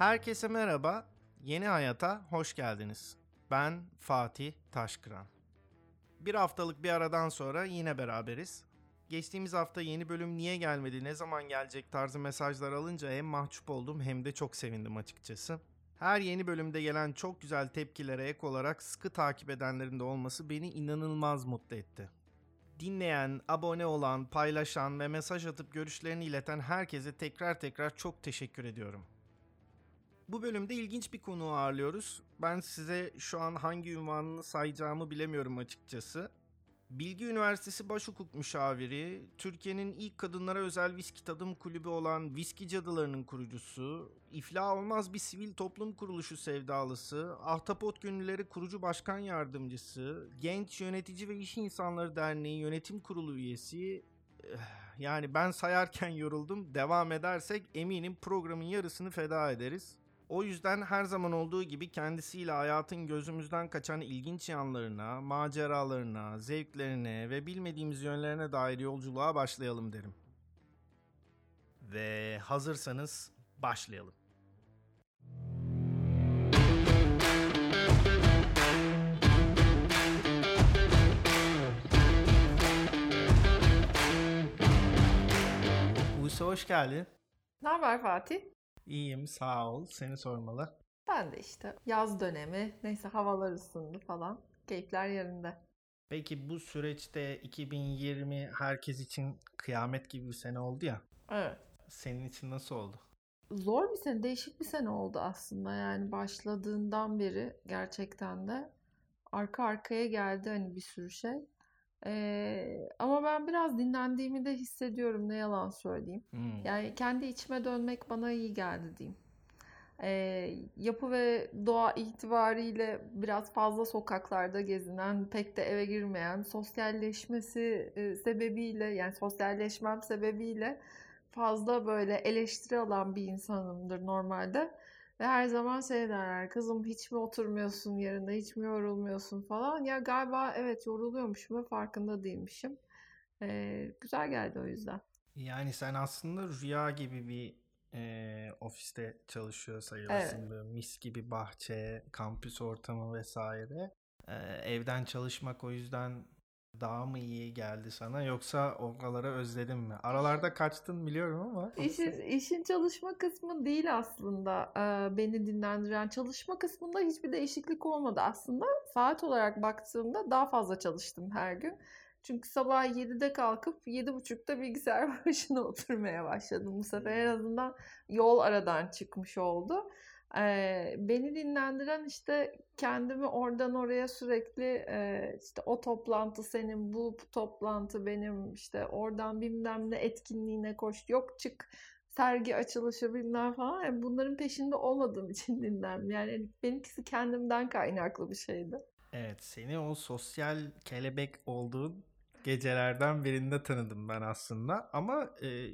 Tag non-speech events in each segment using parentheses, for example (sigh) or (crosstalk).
Herkese merhaba. Yeni Hayata hoş geldiniz. Ben Fatih Taşkıran. Bir haftalık bir aradan sonra yine beraberiz. Geçtiğimiz hafta yeni bölüm niye gelmedi, ne zaman gelecek tarzı mesajlar alınca hem mahcup oldum hem de çok sevindim açıkçası. Her yeni bölümde gelen çok güzel tepkilere ek olarak sıkı takip edenlerin de olması beni inanılmaz mutlu etti. Dinleyen, abone olan, paylaşan ve mesaj atıp görüşlerini ileten herkese tekrar tekrar çok teşekkür ediyorum. Bu bölümde ilginç bir konu ağırlıyoruz. Ben size şu an hangi ünvanını sayacağımı bilemiyorum açıkçası. Bilgi Üniversitesi Başhukuk Müşaviri, Türkiye'nin ilk kadınlara özel viski tadım kulübü olan Viski Cadılarının kurucusu, iflah olmaz bir sivil toplum kuruluşu sevdalısı, Ahtapot Gönülleri kurucu başkan yardımcısı, Genç Yönetici ve İş İnsanları Derneği yönetim kurulu üyesi, eh, yani ben sayarken yoruldum. Devam edersek eminim programın yarısını feda ederiz. O yüzden her zaman olduğu gibi kendisiyle hayatın gözümüzden kaçan ilginç yanlarına, maceralarına, zevklerine ve bilmediğimiz yönlerine dair yolculuğa başlayalım derim. Ve hazırsanız başlayalım. Buse hoş geldin. Ne haber Fatih? İyiyim sağ ol. Seni sormalı. Ben de işte yaz dönemi, neyse havalar ısındı falan. Keyifler yerinde. Peki bu süreçte 2020 herkes için kıyamet gibi bir sene oldu ya. Evet. Senin için nasıl oldu? Zor bir sene, değişik bir sene oldu aslında. Yani başladığından beri gerçekten de arka arkaya geldi hani bir sürü şey. Ee, ama ben biraz dinlendiğimi de hissediyorum ne yalan söyleyeyim. Hmm. Yani kendi içime dönmek bana iyi geldi diyeyim. Ee, yapı ve doğa itibariyle biraz fazla sokaklarda gezinen, pek de eve girmeyen, sosyalleşmesi e, sebebiyle yani sosyalleşmem sebebiyle fazla böyle eleştiri alan bir insanımdır normalde. Ve her zaman şey derler, kızım hiç mi oturmuyorsun yerinde, hiç mi yorulmuyorsun falan. Ya galiba evet yoruluyormuşum ve farkında değilmişim. Ee, güzel geldi o yüzden. Yani sen aslında rüya gibi bir e, ofiste çalışıyor sayılırsın. Evet. Böyle mis gibi bahçe, kampüs ortamı vesaire. E, evden çalışmak o yüzden daha mı iyi geldi sana yoksa oraları özledin mi? Aralarda kaçtın biliyorum ama. İşin, işin çalışma kısmı değil aslında e, beni dinlendiren. Çalışma kısmında hiçbir değişiklik olmadı aslında. Saat olarak baktığımda daha fazla çalıştım her gün. Çünkü sabah 7'de kalkıp 7.30'da bilgisayar (laughs) başına oturmaya başladım. Bu sefer en azından yol aradan çıkmış oldu. E, beni dinlendiren işte kendimi oradan oraya sürekli e, işte o toplantı senin, bu toplantı benim, işte oradan bilmem ne etkinliğine koş, yok çık sergi açılışı bilmem falan. Yani bunların peşinde olmadığım (laughs) için dinlendim. Yani benimkisi kendimden kaynaklı bir şeydi. Evet, seni o sosyal kelebek olduğun gecelerden birinde tanıdım ben aslında ama e,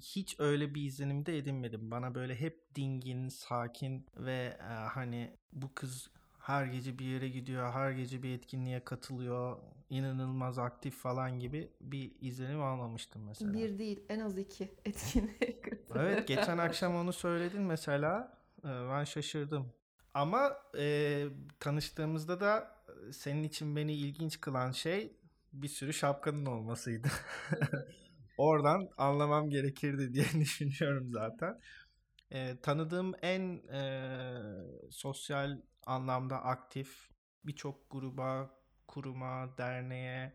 hiç öyle bir izlenim de edinmedim. Bana böyle hep dingin, sakin ve e, hani bu kız her gece bir yere gidiyor, her gece bir etkinliğe katılıyor, inanılmaz aktif falan gibi bir izlenim almamıştım mesela. Bir değil, en az iki (laughs) etkinliğe Evet, geçen akşam onu söyledin mesela. E, ben şaşırdım. Ama e, tanıştığımızda da senin için beni ilginç kılan şey bir sürü şapkanın olmasıydı. (laughs) Oradan anlamam gerekirdi diye (laughs) düşünüyorum zaten. E, tanıdığım en e, sosyal anlamda aktif birçok gruba, kuruma, derneğe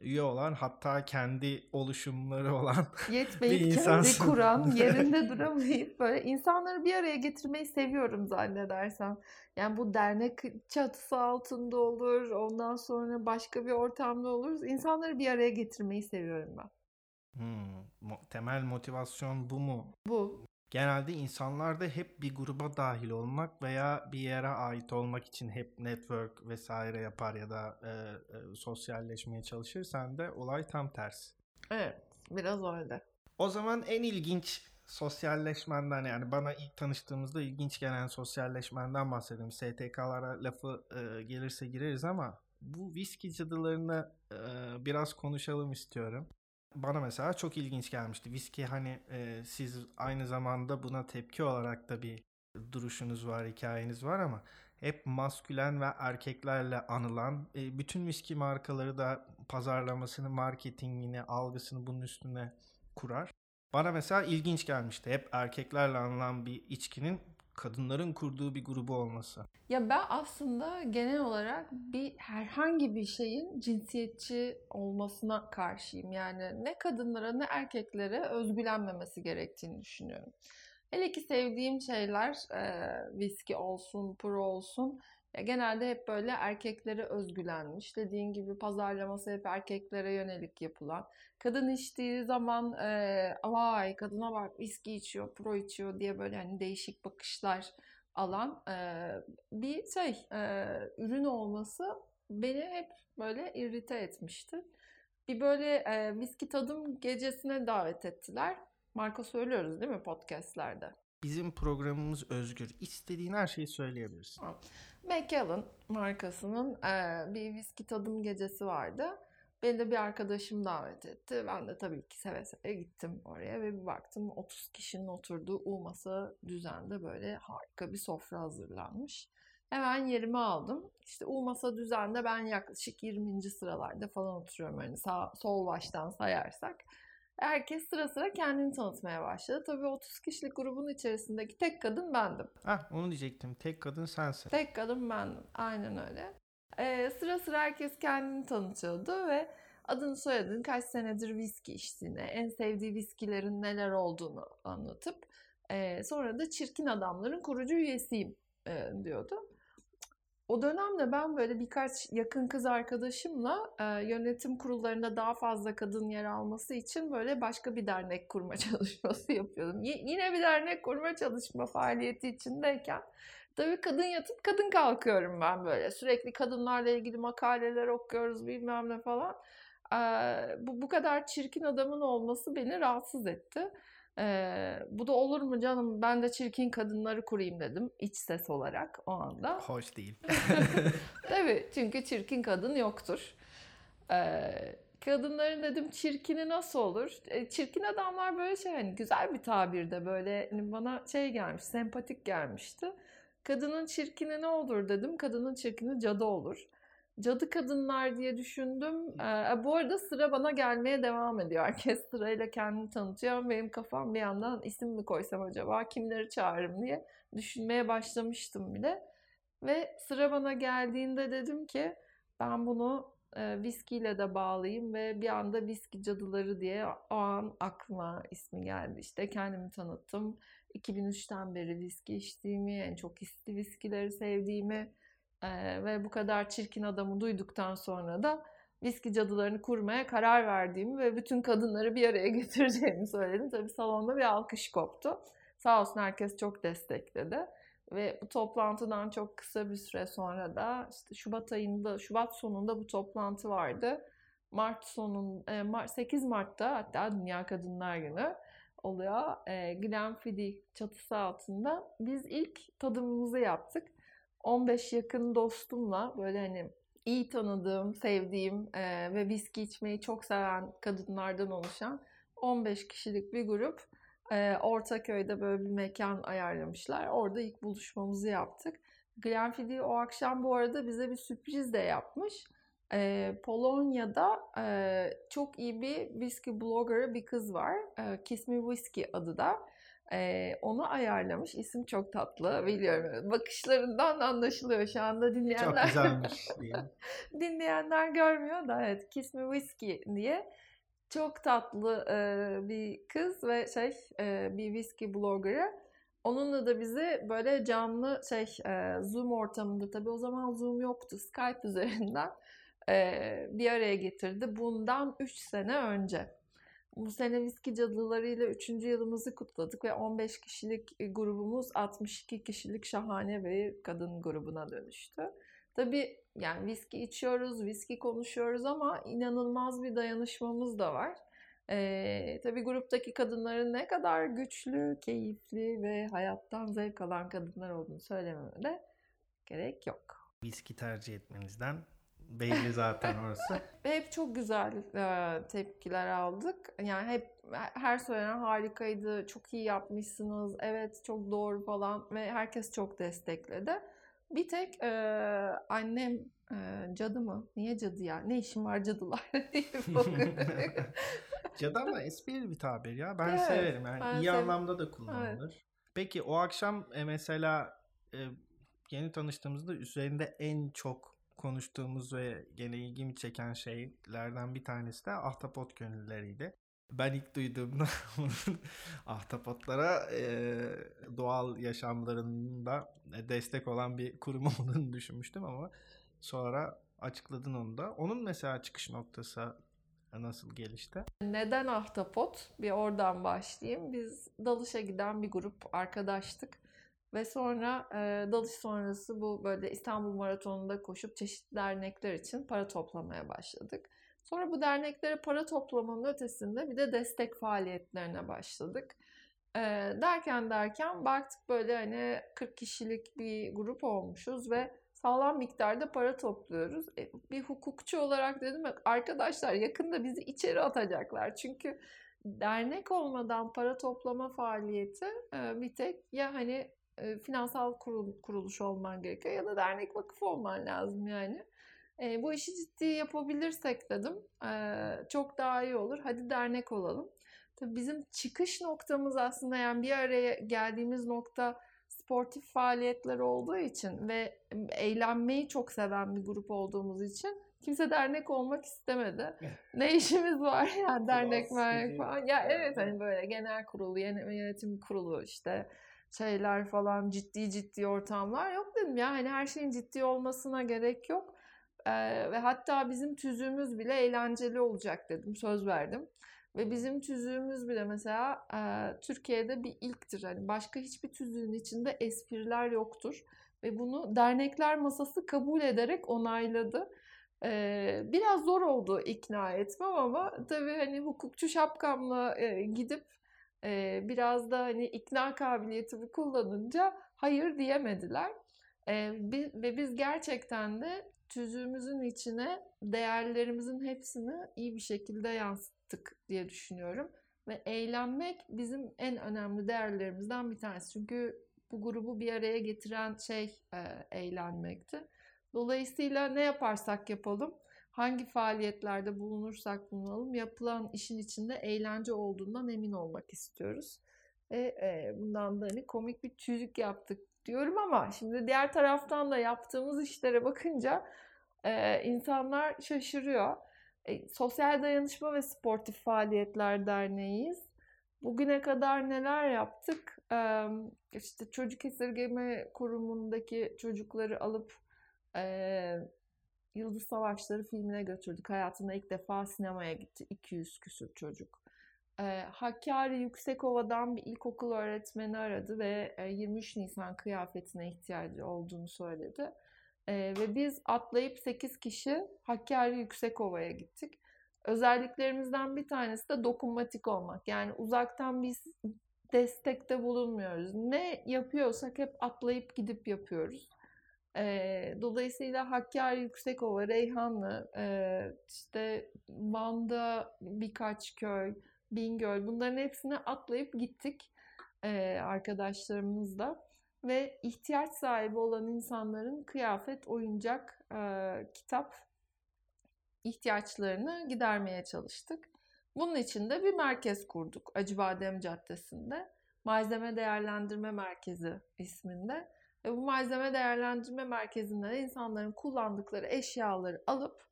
üye olan hatta kendi oluşumları olan (laughs) Yetmeyip bir kendi insansın. kuran, (laughs) yerinde duramayıp böyle insanları bir araya getirmeyi seviyorum zannedersem. Yani bu dernek çatısı altında olur, ondan sonra başka bir ortamda olur. İnsanları bir araya getirmeyi seviyorum ben. Hmm, mo- temel motivasyon bu mu? Bu. Genelde insanlar da hep bir gruba dahil olmak veya bir yere ait olmak için hep network vesaire yapar ya da e, e, sosyalleşmeye çalışır. Sen de olay tam tersi. Evet, biraz öyle. O zaman en ilginç sosyalleşmenden yani bana ilk tanıştığımızda ilginç gelen sosyalleşmenden bahsedeyim. STK'lara lafı e, gelirse gireriz ama bu viski cadılarını e, biraz konuşalım istiyorum. Bana mesela çok ilginç gelmişti. Viski hani e, siz aynı zamanda buna tepki olarak da bir duruşunuz var, hikayeniz var ama hep maskülen ve erkeklerle anılan e, bütün viski markaları da pazarlamasını, marketingini, algısını bunun üstüne kurar. Bana mesela ilginç gelmişti. Hep erkeklerle anılan bir içkinin kadınların kurduğu bir grubu olması. Ya ben aslında genel olarak bir herhangi bir şeyin cinsiyetçi olmasına karşıyım. Yani ne kadınlara ne erkeklere özgülenmemesi gerektiğini düşünüyorum. Hele ki sevdiğim şeyler e, viski olsun, pro olsun. Ya genelde hep böyle erkeklere özgülenmiş. Dediğin gibi pazarlaması hep erkeklere yönelik yapılan. Kadın içtiği zaman e, vay kadına bak viski içiyor, pro içiyor diye böyle hani değişik bakışlar alan e, bir şey e, ürün olması beni hep böyle irrite etmişti. Bir böyle e, viski tadım gecesine davet ettiler. Marka söylüyoruz değil mi podcastlerde? Bizim programımız özgür. İstediğin her şeyi söyleyebilirsin. Macallan markasının e, bir viski tadım gecesi vardı. Beni de bir arkadaşım davet etti. Ben de tabii ki seve seve gittim oraya ve bir baktım 30 kişinin oturduğu U masa düzende böyle harika bir sofra hazırlanmış. Hemen yerimi aldım. İşte U masa düzende ben yaklaşık 20. sıralarda falan oturuyorum. Hani sağ, sol baştan sayarsak. Herkes sıra sıra kendini tanıtmaya başladı. Tabii 30 kişilik grubun içerisindeki tek kadın bendim. Ah onu diyecektim. Tek kadın sensin. Tek kadın bendim. Aynen öyle. Ee, sıra sıra herkes kendini tanıtıyordu ve adını soyadını kaç senedir viski içtiğini, en sevdiği viskilerin neler olduğunu anlatıp e, sonra da Çirkin Adamların kurucu üyesiyim e, diyordu. O dönemde ben böyle birkaç yakın kız arkadaşımla e, yönetim kurullarında daha fazla kadın yer alması için böyle başka bir dernek kurma (laughs) çalışması yapıyordum. Y- yine bir dernek kurma çalışma faaliyeti içindeyken tabii kadın yatıp kadın kalkıyorum ben böyle. Sürekli kadınlarla ilgili makaleler okuyoruz bilmem ne falan. E, bu, bu kadar çirkin adamın olması beni rahatsız etti. Ee, bu da olur mu canım ben de çirkin kadınları kurayım dedim iç ses olarak o anda. Hoş değil. (laughs) (laughs) Tabii çünkü çirkin kadın yoktur. Ee, kadınların dedim çirkini nasıl olur? E, çirkin adamlar böyle şey hani güzel bir tabirde böyle hani bana şey gelmiş sempatik gelmişti. Kadının çirkini ne olur dedim. Kadının çirkini cadı olur cadı kadınlar diye düşündüm. Ee, bu arada sıra bana gelmeye devam ediyor. (laughs) Herkes sırayla kendini tanıtıyor. Benim kafam bir yandan isim mi koysam acaba kimleri çağırırım diye düşünmeye başlamıştım bile. Ve sıra bana geldiğinde dedim ki ben bunu e, viskiyle de bağlayayım ve bir anda viski cadıları diye o an aklıma ismi geldi. İşte kendimi tanıttım. 2003'ten beri viski içtiğimi, en çok hisli viskileri sevdiğimi, ve bu kadar çirkin adamı duyduktan sonra da viski cadılarını kurmaya karar verdiğimi ve bütün kadınları bir araya (laughs) getireceğimi söyledim. Tabii salonda bir alkış koptu. Sağ olsun herkes çok destekledi. Ve bu toplantıdan çok kısa bir süre sonra da işte Şubat ayında, Şubat sonunda bu toplantı vardı. Mart sonun, 8 Mart'ta hatta Dünya Kadınlar Günü oluyor. Glenfiddich çatısı altında biz ilk tadımımızı yaptık. 15 yakın dostumla böyle hani iyi tanıdığım, sevdiğim e, ve viski içmeyi çok seven kadınlardan oluşan 15 kişilik bir grup e, Ortaköy'de böyle bir mekan ayarlamışlar. Orada ilk buluşmamızı yaptık. Glenfiddich o akşam bu arada bize bir sürpriz de yapmış. E, Polonya'da e, çok iyi bir whisky blogger bir kız var. E, Kiss Me Whiskey adı da. Ee, onu ayarlamış. İsim çok tatlı biliyorum. Bakışlarından anlaşılıyor şu anda dinleyenler. Çok güzelmiş (laughs) dinleyenler görmüyor da evet Kiss Me Whiskey diye. Çok tatlı e, bir kız ve şey e, bir whisky bloggerı. Onunla da bizi böyle canlı şey e, Zoom ortamında tabii o zaman Zoom yoktu. Skype üzerinden e, bir araya getirdi. Bundan 3 sene önce. Bu sene Viski Cadıları ile 3. yılımızı kutladık ve 15 kişilik e, grubumuz 62 kişilik şahane bir kadın grubuna dönüştü. Tabii yani viski içiyoruz, viski konuşuyoruz ama inanılmaz bir dayanışmamız da var. Ee, tabii gruptaki kadınların ne kadar güçlü, keyifli ve hayattan zevk alan kadınlar olduğunu söylememe de gerek yok. Viski tercih etmenizden belli zaten orası. (laughs) Ve hep çok güzel e, tepkiler aldık. Yani hep her söylenen harikaydı, çok iyi yapmışsınız, evet çok doğru falan ve herkes çok destekledi. Bir tek e, annem e, cadı mı? Niye cadı ya? Ne işin var cadılar. (laughs) (laughs) Cadı ama esprili bir tabir ya. Ben Evet, severim. Yani ben iyi sev- anlamda da kullanılır. Peki o akşam e, mesela e, yeni tanıştığımızda üzerinde en çok konuştuğumuz ve gene ilgimi çeken şeylerden bir tanesi de ahtapot gönülleriydi. Ben ilk duyduğumda (laughs) ahtapotlara e, doğal yaşamlarında destek olan bir kurum (laughs) olduğunu düşünmüştüm ama sonra açıkladın onu da. Onun mesela çıkış noktası nasıl gelişti? Neden ahtapot? Bir oradan başlayayım. Biz dalışa giden bir grup arkadaştık. Ve sonra e, dalış sonrası bu böyle İstanbul Maratonu'nda koşup çeşitli dernekler için para toplamaya başladık. Sonra bu derneklere para toplamanın ötesinde bir de destek faaliyetlerine başladık. E, derken derken baktık böyle hani 40 kişilik bir grup olmuşuz ve sağlam miktarda para topluyoruz. E, bir hukukçu olarak dedim arkadaşlar yakında bizi içeri atacaklar. Çünkü dernek olmadan para toplama faaliyeti e, bir tek ya hani e, finansal kurul, kuruluş olman gerekiyor ya da dernek vakıf olman lazım yani. E, bu işi ciddi yapabilirsek dedim e, çok daha iyi olur. Hadi dernek olalım. Tabii bizim çıkış noktamız aslında yani bir araya geldiğimiz nokta sportif faaliyetler olduğu için ve eğlenmeyi çok seven bir grup olduğumuz için kimse dernek olmak istemedi. (laughs) Ne işimiz var ya dernek mernek falan. Ya evet hani böyle genel kurulu, yönetim kurulu işte şeyler falan ciddi ciddi ortamlar yok dedim ya hani her şeyin ciddi olmasına gerek yok. Ee, ve hatta bizim tüzüğümüz bile eğlenceli olacak dedim söz verdim. Ve bizim tüzüğümüz bile mesela e, Türkiye'de bir ilktir. Hani başka hiçbir tüzüğün içinde espriler yoktur. Ve bunu dernekler masası kabul ederek onayladı. Ee, biraz zor oldu ikna etmem ama tabii hani hukukçu şapkamla e, gidip e, biraz da hani ikna kabiliyetimi kullanınca hayır diyemediler. E, bi- ve biz gerçekten de tüzüğümüzün içine değerlerimizin hepsini iyi bir şekilde yansıttık diye düşünüyorum. Ve eğlenmek bizim en önemli değerlerimizden bir tanesi. Çünkü bu grubu bir araya getiren şey e, eğlenmekti. Dolayısıyla ne yaparsak yapalım, hangi faaliyetlerde bulunursak bulunalım, yapılan işin içinde eğlence olduğundan emin olmak istiyoruz. Ve e, bundan da hani komik bir tüzük yaptık diyorum ama şimdi diğer taraftan da yaptığımız işlere bakınca e, insanlar şaşırıyor. E, Sosyal Dayanışma ve Sportif Faaliyetler Derneği'yiz. Bugüne kadar neler yaptık? E, işte çocuk esirgeme kurumundaki çocukları alıp e, Yıldız Savaşları filmine götürdük. Hayatında ilk defa sinemaya gitti 200 küsür çocuk. E, Hakkari Yüksekova'dan bir ilkokul öğretmeni aradı ve e, 23 Nisan kıyafetine ihtiyacı olduğunu söyledi. E, ve biz atlayıp 8 kişi Hakkari Yüksekova'ya gittik. Özelliklerimizden bir tanesi de dokunmatik olmak. Yani uzaktan biz destekte bulunmuyoruz. Ne yapıyorsak hep atlayıp gidip yapıyoruz. Ee, dolayısıyla Hakkari Yüksekova, Reyhanlı, e, işte Van'da birkaç köy, Bingöl bunların hepsine atlayıp gittik e, arkadaşlarımızla ve ihtiyaç sahibi olan insanların kıyafet, oyuncak, e, kitap ihtiyaçlarını gidermeye çalıştık. Bunun için de bir merkez kurduk Acıbadem Caddesi'nde. Malzeme Değerlendirme Merkezi isminde. Ve bu malzeme değerlendirme merkezinde de insanların kullandıkları eşyaları alıp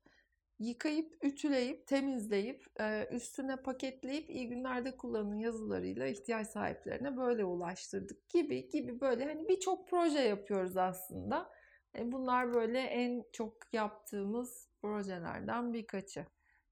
yıkayıp, ütüleyip, temizleyip, e, üstüne paketleyip iyi günlerde kullanın yazılarıyla ihtiyaç sahiplerine böyle ulaştırdık gibi gibi böyle hani birçok proje yapıyoruz aslında. E, Bunlar böyle en çok yaptığımız projelerden birkaçı.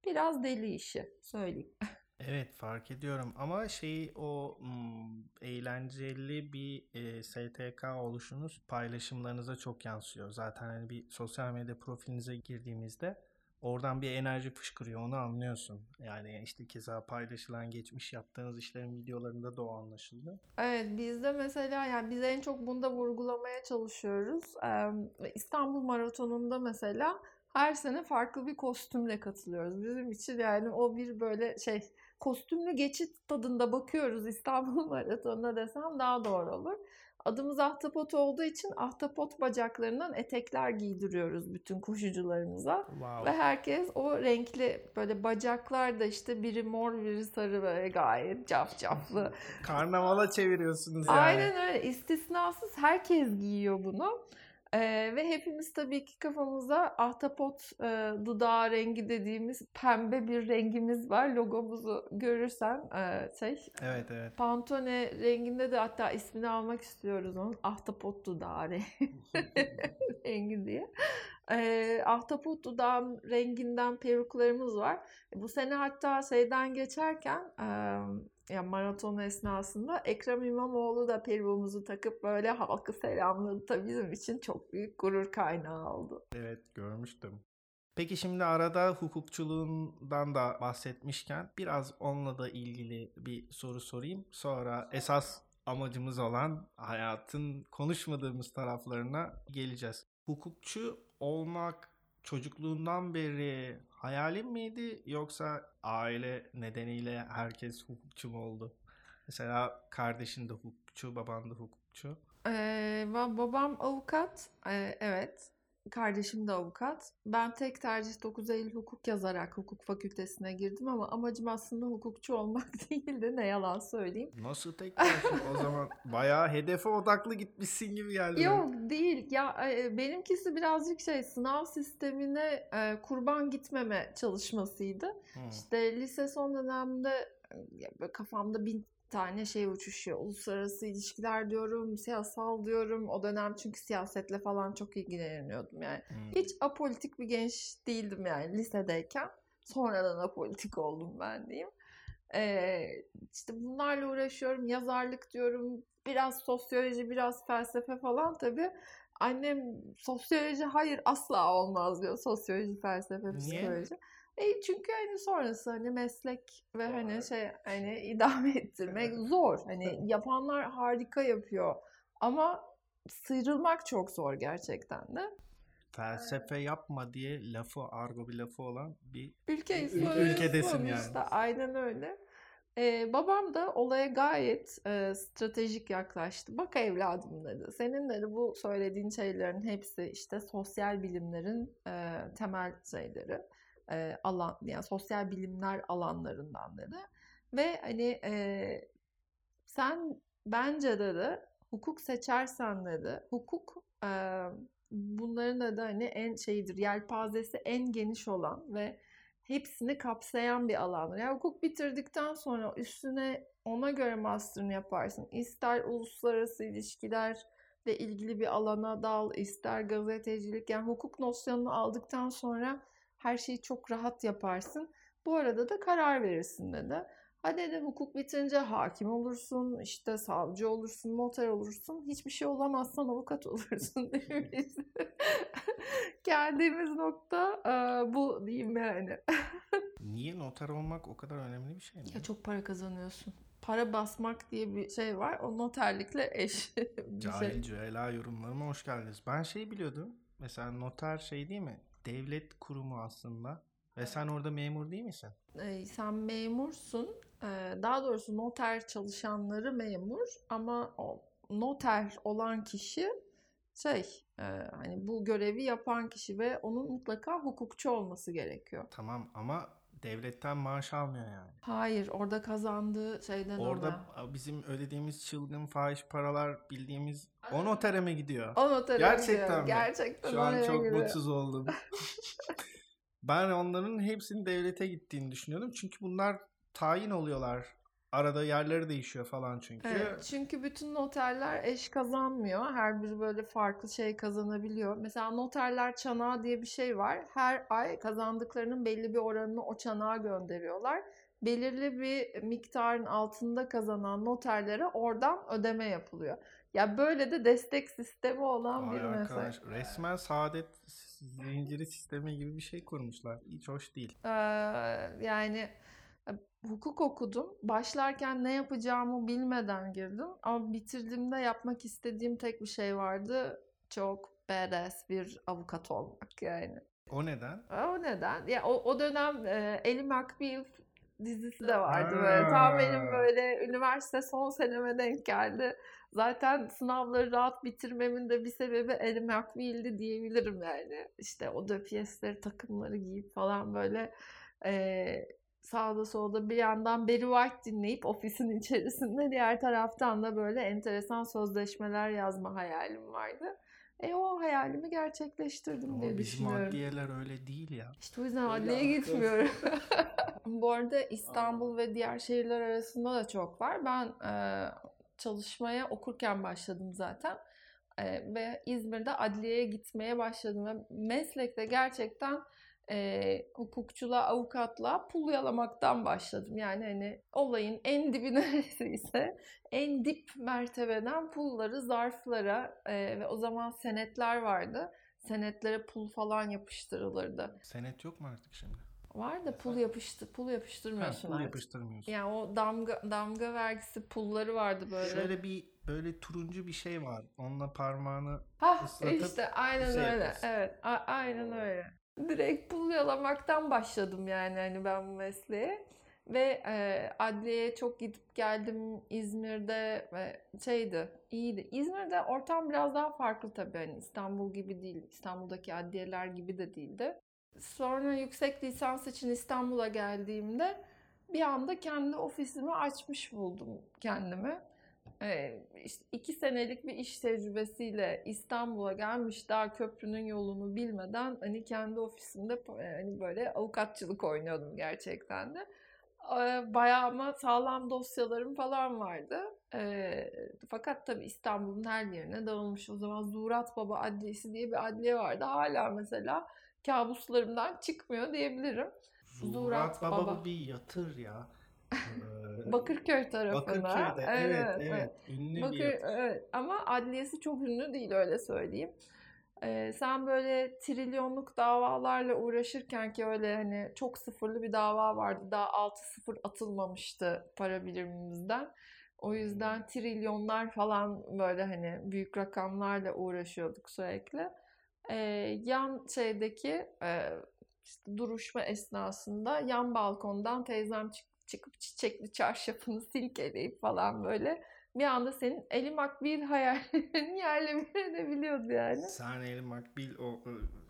Biraz deli işi söyleyeyim. (laughs) Evet fark ediyorum ama şey o hmm, eğlenceli bir e, STK oluşunuz paylaşımlarınıza çok yansıyor. Zaten hani bir sosyal medya profilinize girdiğimizde oradan bir enerji fışkırıyor onu anlıyorsun. Yani işte keza paylaşılan geçmiş yaptığınız işlerin videolarında da o anlaşılıyor. Evet bizde mesela yani biz en çok bunda vurgulamaya çalışıyoruz. Ee, İstanbul Maratonu'nda mesela Her sene farklı bir kostümle katılıyoruz. Bizim için yani o bir böyle şey kostümlü geçit tadında bakıyoruz (laughs) İstanbul Maratonu'na desem daha doğru olur. Adımız ahtapot olduğu için ahtapot bacaklarından etekler giydiriyoruz bütün koşucularımıza. Wow. Ve herkes o renkli böyle bacaklar da işte biri mor biri sarı böyle gayet cafcaflı. Karnavala çeviriyorsunuz yani. Aynen öyle istisnasız herkes giyiyor bunu. Ee, ve hepimiz tabii ki kafamıza ahtapot e, dudağı rengi dediğimiz pembe bir rengimiz var. Logomuzu görürsen e, şey Evet evet. Pantone renginde de hatta ismini almak istiyoruz onun. Ahtapot dudağı (laughs) rengi diye. E, ahtapot dudağın renginden peruklarımız var. Bu sene hatta şeyden geçerken e, yani maraton esnasında Ekrem İmamoğlu da peruğumuzu takıp böyle halkı selamladı da bizim için çok büyük gurur kaynağı oldu. Evet görmüştüm. Peki şimdi arada hukukçuluğundan da bahsetmişken biraz onunla da ilgili bir soru sorayım. Sonra esas amacımız olan hayatın konuşmadığımız taraflarına geleceğiz. Hukukçu olmak çocukluğundan beri hayalin miydi yoksa aile nedeniyle herkes hukukçu mu oldu? Mesela kardeşin de hukukçu, baban da hukukçu. Ee, babam avukat, ee, evet. Kardeşim de avukat. Ben tek tercih 9 Eylül hukuk yazarak hukuk fakültesine girdim ama amacım aslında hukukçu olmak (laughs) değildi. Ne yalan söyleyeyim. Nasıl tek tercih? o zaman bayağı hedefe odaklı gitmişsin gibi geldi. Yok değil. Ya e, benimkisi birazcık şey sınav sistemine e, kurban gitmeme çalışmasıydı. Hı. İşte lise son dönemde böyle kafamda bin tane şey uçuşuyor. Uluslararası ilişkiler diyorum, siyasal diyorum. O dönem çünkü siyasetle falan çok ilgileniyordum yani. Hı. Hiç apolitik bir genç değildim yani lisedeyken. Sonradan apolitik oldum ben diyeyim. Ee, işte bunlarla uğraşıyorum. Yazarlık diyorum. Biraz sosyoloji, biraz felsefe falan tabii. Annem sosyoloji hayır asla olmaz diyor. Sosyoloji, felsefe, Niye? psikoloji. E çünkü hani sonrası hani meslek ve hani Doğru. şey hani idame (laughs) ettirmek zor. Hani yapanlar harika yapıyor. Ama sıyrılmak çok zor gerçekten de. Felsefe yapma diye lafı, argo bir lafı olan bir Ülke Ül- ülkedesin yani. Aynen öyle. Ee, babam da olaya gayet e, stratejik yaklaştı. Bak evladım dedi. Senin dedi bu söylediğin şeylerin hepsi işte sosyal bilimlerin e, temel şeyleri. E, alan yani sosyal bilimler alanlarından dedi. Ve hani e, sen bence dedi hukuk seçersen dedi. Hukuk e, bunların da hani en şeyidir. Yelpazesi en geniş olan ve hepsini kapsayan bir alandır. Yani hukuk bitirdikten sonra üstüne ona göre master'ını yaparsın. İster uluslararası ilişkilerle ilgili bir alana dal, ister gazetecilik. Yani hukuk nosyonunu aldıktan sonra her şeyi çok rahat yaparsın. Bu arada da karar verirsin dedi. Ha dedi hukuk bitince hakim olursun, işte savcı olursun, noter olursun. Hiçbir şey olamazsan avukat (laughs) olursun demiş. Geldiğimiz nokta e, bu diyeyim yani. (laughs) Niye noter olmak o kadar önemli bir şey mi? Ya çok para kazanıyorsun. Para basmak diye bir şey var. O noterlikle eş (laughs) bir Cahil şey. cüela yorumlarıma hoş geldiniz. Ben şey biliyordum. Mesela noter şey değil mi? Devlet kurumu aslında. Ve sen orada memur değil misin? Ee, sen memursun. Ee, daha doğrusu noter çalışanları memur ama o noter olan kişi şey e, hani bu görevi yapan kişi ve onun mutlaka hukukçu olması gerekiyor. Tamam ama devletten maaş almıyor yani. Hayır, orada kazandığı şeyden Orada ona. bizim ödediğimiz çılgın fahiş paralar bildiğimiz o notere mi gidiyor? O notere Gerçekten gidiyor. mi? Gerçekten Şu an çok gidiyor. mutsuz oldum. (laughs) ben onların hepsinin devlete gittiğini düşünüyordum. Çünkü bunlar tayin oluyorlar. Arada yerleri değişiyor falan çünkü. Evet, çünkü bütün noterler eş kazanmıyor. Her biri böyle farklı şey kazanabiliyor. Mesela noterler çanağı diye bir şey var. Her ay kazandıklarının belli bir oranını o çanağa gönderiyorlar. Belirli bir miktarın altında kazanan noterlere oradan ödeme yapılıyor. Ya böyle de destek sistemi olan bir Vay meslek. arkadaş, resmen saadet zinciri sistemi gibi bir şey kurmuşlar. Hiç hoş değil. Ee, yani hukuk okudum. Başlarken ne yapacağımı bilmeden girdim. Ama bitirdiğimde yapmak istediğim tek bir şey vardı. Çok badass bir avukat olmak yani. O neden? O neden? Ya o, o dönem e, Ellie McBeal dizisi de vardı böyle. Tam benim böyle üniversite son seneme denk geldi. Zaten sınavları rahat bitirmemin de bir sebebi Ellie McBeal'di diyebilirim yani. İşte o da piyesleri, takımları giyip falan böyle e, sağda solda bir yandan Barry White dinleyip ofisin (laughs) içerisinde diğer taraftan da böyle enteresan sözleşmeler yazma hayalim vardı. E o hayalimi gerçekleştirdim Ama diye bizim düşünüyorum. adliyeler öyle değil ya. İşte o yüzden Öyle adliyeye gitmiyorum. (laughs) Bu arada İstanbul ve diğer şehirler arasında da çok var. Ben e, çalışmaya okurken başladım zaten. E, ve İzmir'de adliyeye gitmeye başladım. Ve meslekte gerçekten e, hukukçuluğa, avukatlığa pul yalamaktan başladım. Yani hani olayın en dibi (laughs) neresiyse en dip mertebeden pulları zarflara e, ve o zaman senetler vardı. Senetlere pul falan yapıştırılırdı. Senet yok mu artık şimdi? Var da pul yapıştı, pul Ha, yapıştırmıyorsun pul artık. yapıştırmıyorsun. Yani o damga damga vergisi pulları vardı böyle. Şöyle bir böyle turuncu bir şey var. Onunla parmağını Hah ıslatıp işte aynen şey öyle. yapıyorsun. Evet, a- aynen öyle. Direkt pul yalamaktan başladım yani hani ben bu mesleğe. Ve e, adliyeye çok gidip geldim İzmir'de ve şeydi, iyiydi. İzmir'de ortam biraz daha farklı tabii hani İstanbul gibi değil, İstanbul'daki adliyeler gibi de değildi. Sonra yüksek lisans için İstanbul'a geldiğimde bir anda kendi ofisimi açmış buldum kendimi. Ee, işte iki senelik bir iş tecrübesiyle İstanbul'a gelmiş daha köprünün yolunu bilmeden hani kendi ofisimde e, hani böyle avukatçılık oynuyordum gerçekten de. Ee, Bayağı ama sağlam dosyalarım falan vardı. Ee, fakat tabii İstanbul'un her yerine dağılmış. O zaman Zurat Baba Adliyesi diye bir adliye vardı. Hala mesela kabuslarımdan çıkmıyor diyebilirim. Zurat Zurat Baba, Baba. bir yatır ya. Ee, Bakırköy tarafına. Bakırköy'de. Evet, evet. Ünlü Bakır, bir yatır. evet. Ama adliyesi çok ünlü değil öyle söyleyeyim. Ee, sen böyle trilyonluk davalarla uğraşırken ki öyle hani çok sıfırlı bir dava vardı. Daha 6 sıfır atılmamıştı para birimimizden. O yüzden trilyonlar falan böyle hani büyük rakamlarla uğraşıyorduk sürekli. Ee, yan şeydeki e, işte duruşma esnasında yan balkondan teyzem çık- çıkıp çiçekli çarşafını silkeleyip falan böyle bir anda senin eli makbil hayallerini (laughs) yerle bir edebiliyordu yani. Sen Elin Makbil o, o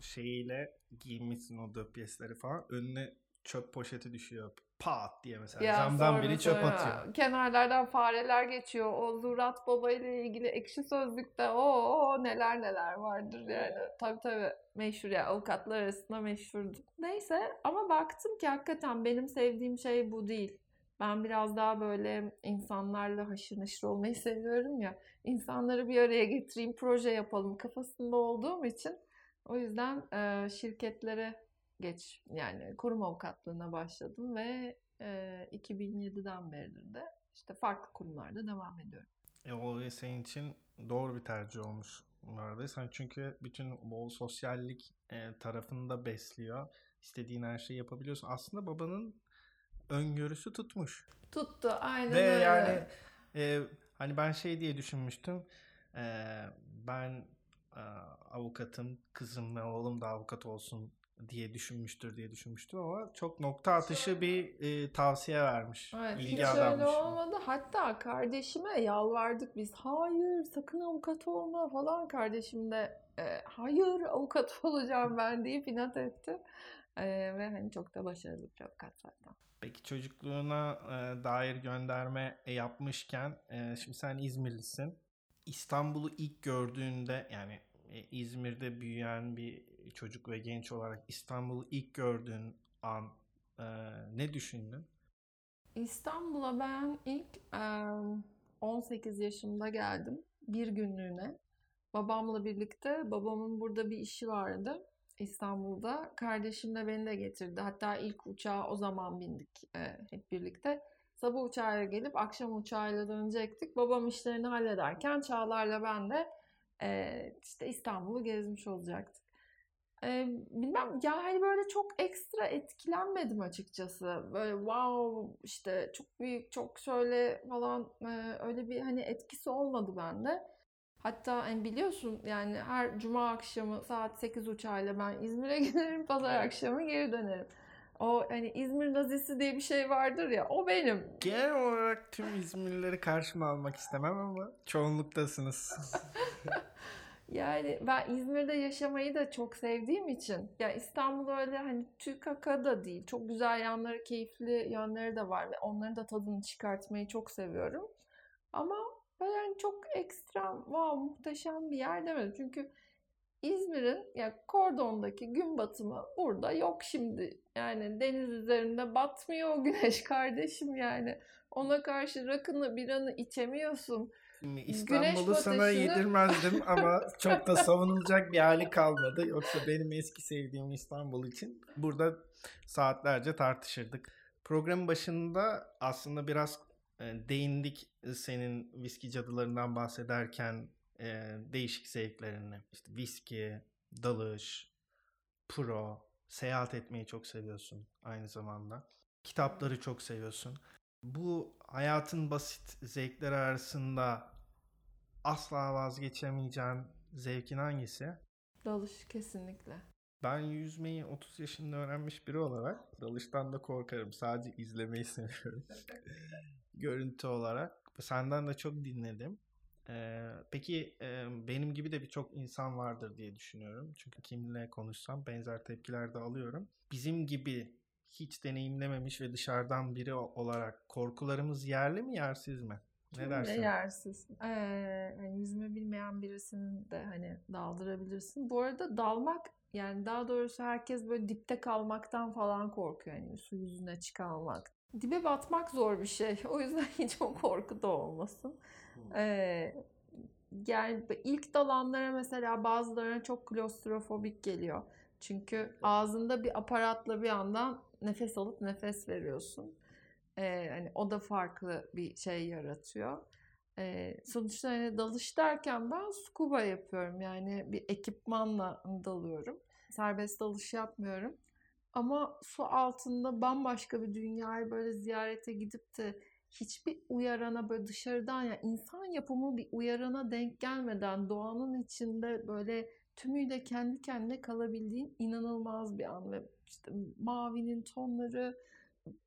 şeyiyle giymişsin o döpyesleri falan. Önüne çöp poşeti düşüyor. Pat diye mesela. Ya Camdan biri çöp atıyor. Kenarlardan fareler geçiyor. O Zurat Baba ile ilgili ekşi sözlükte o neler neler vardır yani. Tabii tabii meşhur ya avukatlar arasında meşhurdu. Neyse ama baktım ki hakikaten benim sevdiğim şey bu değil. Ben biraz daha böyle insanlarla haşır neşir olmayı seviyorum ya. İnsanları bir araya getireyim, proje yapalım kafasında olduğum için. O yüzden şirketlere geç yani kurum avukatlığına başladım ve e, 2007'den beridir de işte farklı kurumlarda devam ediyorum. E, o senin için doğru bir tercih olmuş vardı. Sen çünkü bütün bol sosyallik e, tarafını da besliyor. İstediğin her şeyi yapabiliyorsun. Aslında babanın öngörüsü tutmuş. Tuttu aynen Ve öyle. yani e, hani ben şey diye düşünmüştüm. E, ben e, avukatım, kızım ve oğlum da avukat olsun diye düşünmüştür diye düşünmüştüm ama çok nokta atışı bir e, tavsiye vermiş. Evet, hiç İlgi öyle adammış. olmadı. Hatta kardeşime yalvardık biz. Hayır sakın avukat olma falan. Kardeşim de e, hayır avukat (laughs) olacağım ben deyip inat etti. E, ve hani çok da başarılı bir avukat zaten. Peki çocukluğuna e, dair gönderme yapmışken e, şimdi sen İzmirlisin. İstanbul'u ilk gördüğünde yani e, İzmir'de büyüyen bir çocuk ve genç olarak İstanbul'u ilk gördüğün an e, ne düşündün? İstanbul'a ben ilk e, 18 yaşımda geldim. Bir günlüğüne. Babamla birlikte. Babamın burada bir işi vardı. İstanbul'da. Kardeşim de beni de getirdi. Hatta ilk uçağa o zaman bindik e, hep birlikte. Sabah uçağıyla gelip akşam uçağıyla dönecektik. Babam işlerini hallederken Çağlar'la ben de e, işte İstanbul'u gezmiş olacaktık. E, bilmem ya hani böyle çok ekstra etkilenmedim açıkçası. Böyle wow işte çok büyük çok şöyle falan e, öyle bir hani etkisi olmadı bende. Hatta hani biliyorsun yani her cuma akşamı saat 8 uçağıyla ben İzmir'e (laughs) giderim, pazar akşamı geri dönerim. O hani İzmir nazisi diye bir şey vardır ya o benim. Genel olarak tüm İzmirlileri karşıma almak istemem ama çoğunluktasınız. (laughs) Yani ben İzmir'de yaşamayı da çok sevdiğim için ya İstanbul öyle hani TÜKAK'a da değil. Çok güzel yanları, keyifli yönleri de var ve onların da tadını çıkartmayı çok seviyorum. Ama böyle hani çok ekstrem, wow, muhteşem bir yer demedim. Çünkü İzmir'in ya kordondaki gün batımı burada yok şimdi. Yani deniz üzerinde batmıyor (laughs) güneş kardeşim yani. Ona karşı rakını biranı içemiyorsun. Şimdi İstanbul'u sana batışını- yedirmezdim (laughs) ama çok da savunulacak bir hali kalmadı. Yoksa benim eski sevdiğim İstanbul için burada saatlerce tartışırdık. Programın başında aslında biraz e, değindik senin viski cadılarından bahsederken e, değişik zevklerine. İşte viski, dalış, pro, seyahat etmeyi çok seviyorsun aynı zamanda. Kitapları çok seviyorsun. Bu hayatın basit zevkleri arasında asla vazgeçemeyeceğin zevkin hangisi? Dalış kesinlikle. Ben yüzmeyi 30 yaşında öğrenmiş biri olarak dalıştan da korkarım. Sadece izlemeyi seviyorum. (laughs) Görüntü olarak. Senden de çok dinledim. Ee, peki e, benim gibi de birçok insan vardır diye düşünüyorum. Çünkü kiminle konuşsam benzer tepkiler de alıyorum. Bizim gibi hiç deneyimlememiş ve dışarıdan biri olarak korkularımız yerli mi yersiz mi? Ne dersin? yersiz. Ee, yani yüzme bilmeyen birisini de hani daldırabilirsin. Bu arada dalmak yani daha doğrusu herkes böyle dipte kalmaktan falan korkuyor. Yani su yüzüne çıkarmak. Dibe batmak zor bir şey. (laughs) O yüzden hiç o korku da olmasın. Ee, yani ilk dalanlara mesela bazılarına çok klostrofobik geliyor. Çünkü ağzında bir aparatla bir yandan nefes alıp nefes veriyorsun. Ee, hani o da farklı bir şey yaratıyor. Ee, sonuçta hani dalış derken ben scuba yapıyorum. Yani bir ekipmanla dalıyorum. Serbest dalış yapmıyorum. Ama su altında bambaşka bir dünyayı böyle ziyarete gidip de hiçbir uyarana böyle dışarıdan ya insan yapımı bir uyarana denk gelmeden doğanın içinde böyle tümüyle kendi kendine kalabildiğin inanılmaz bir an ve işte mavinin tonları,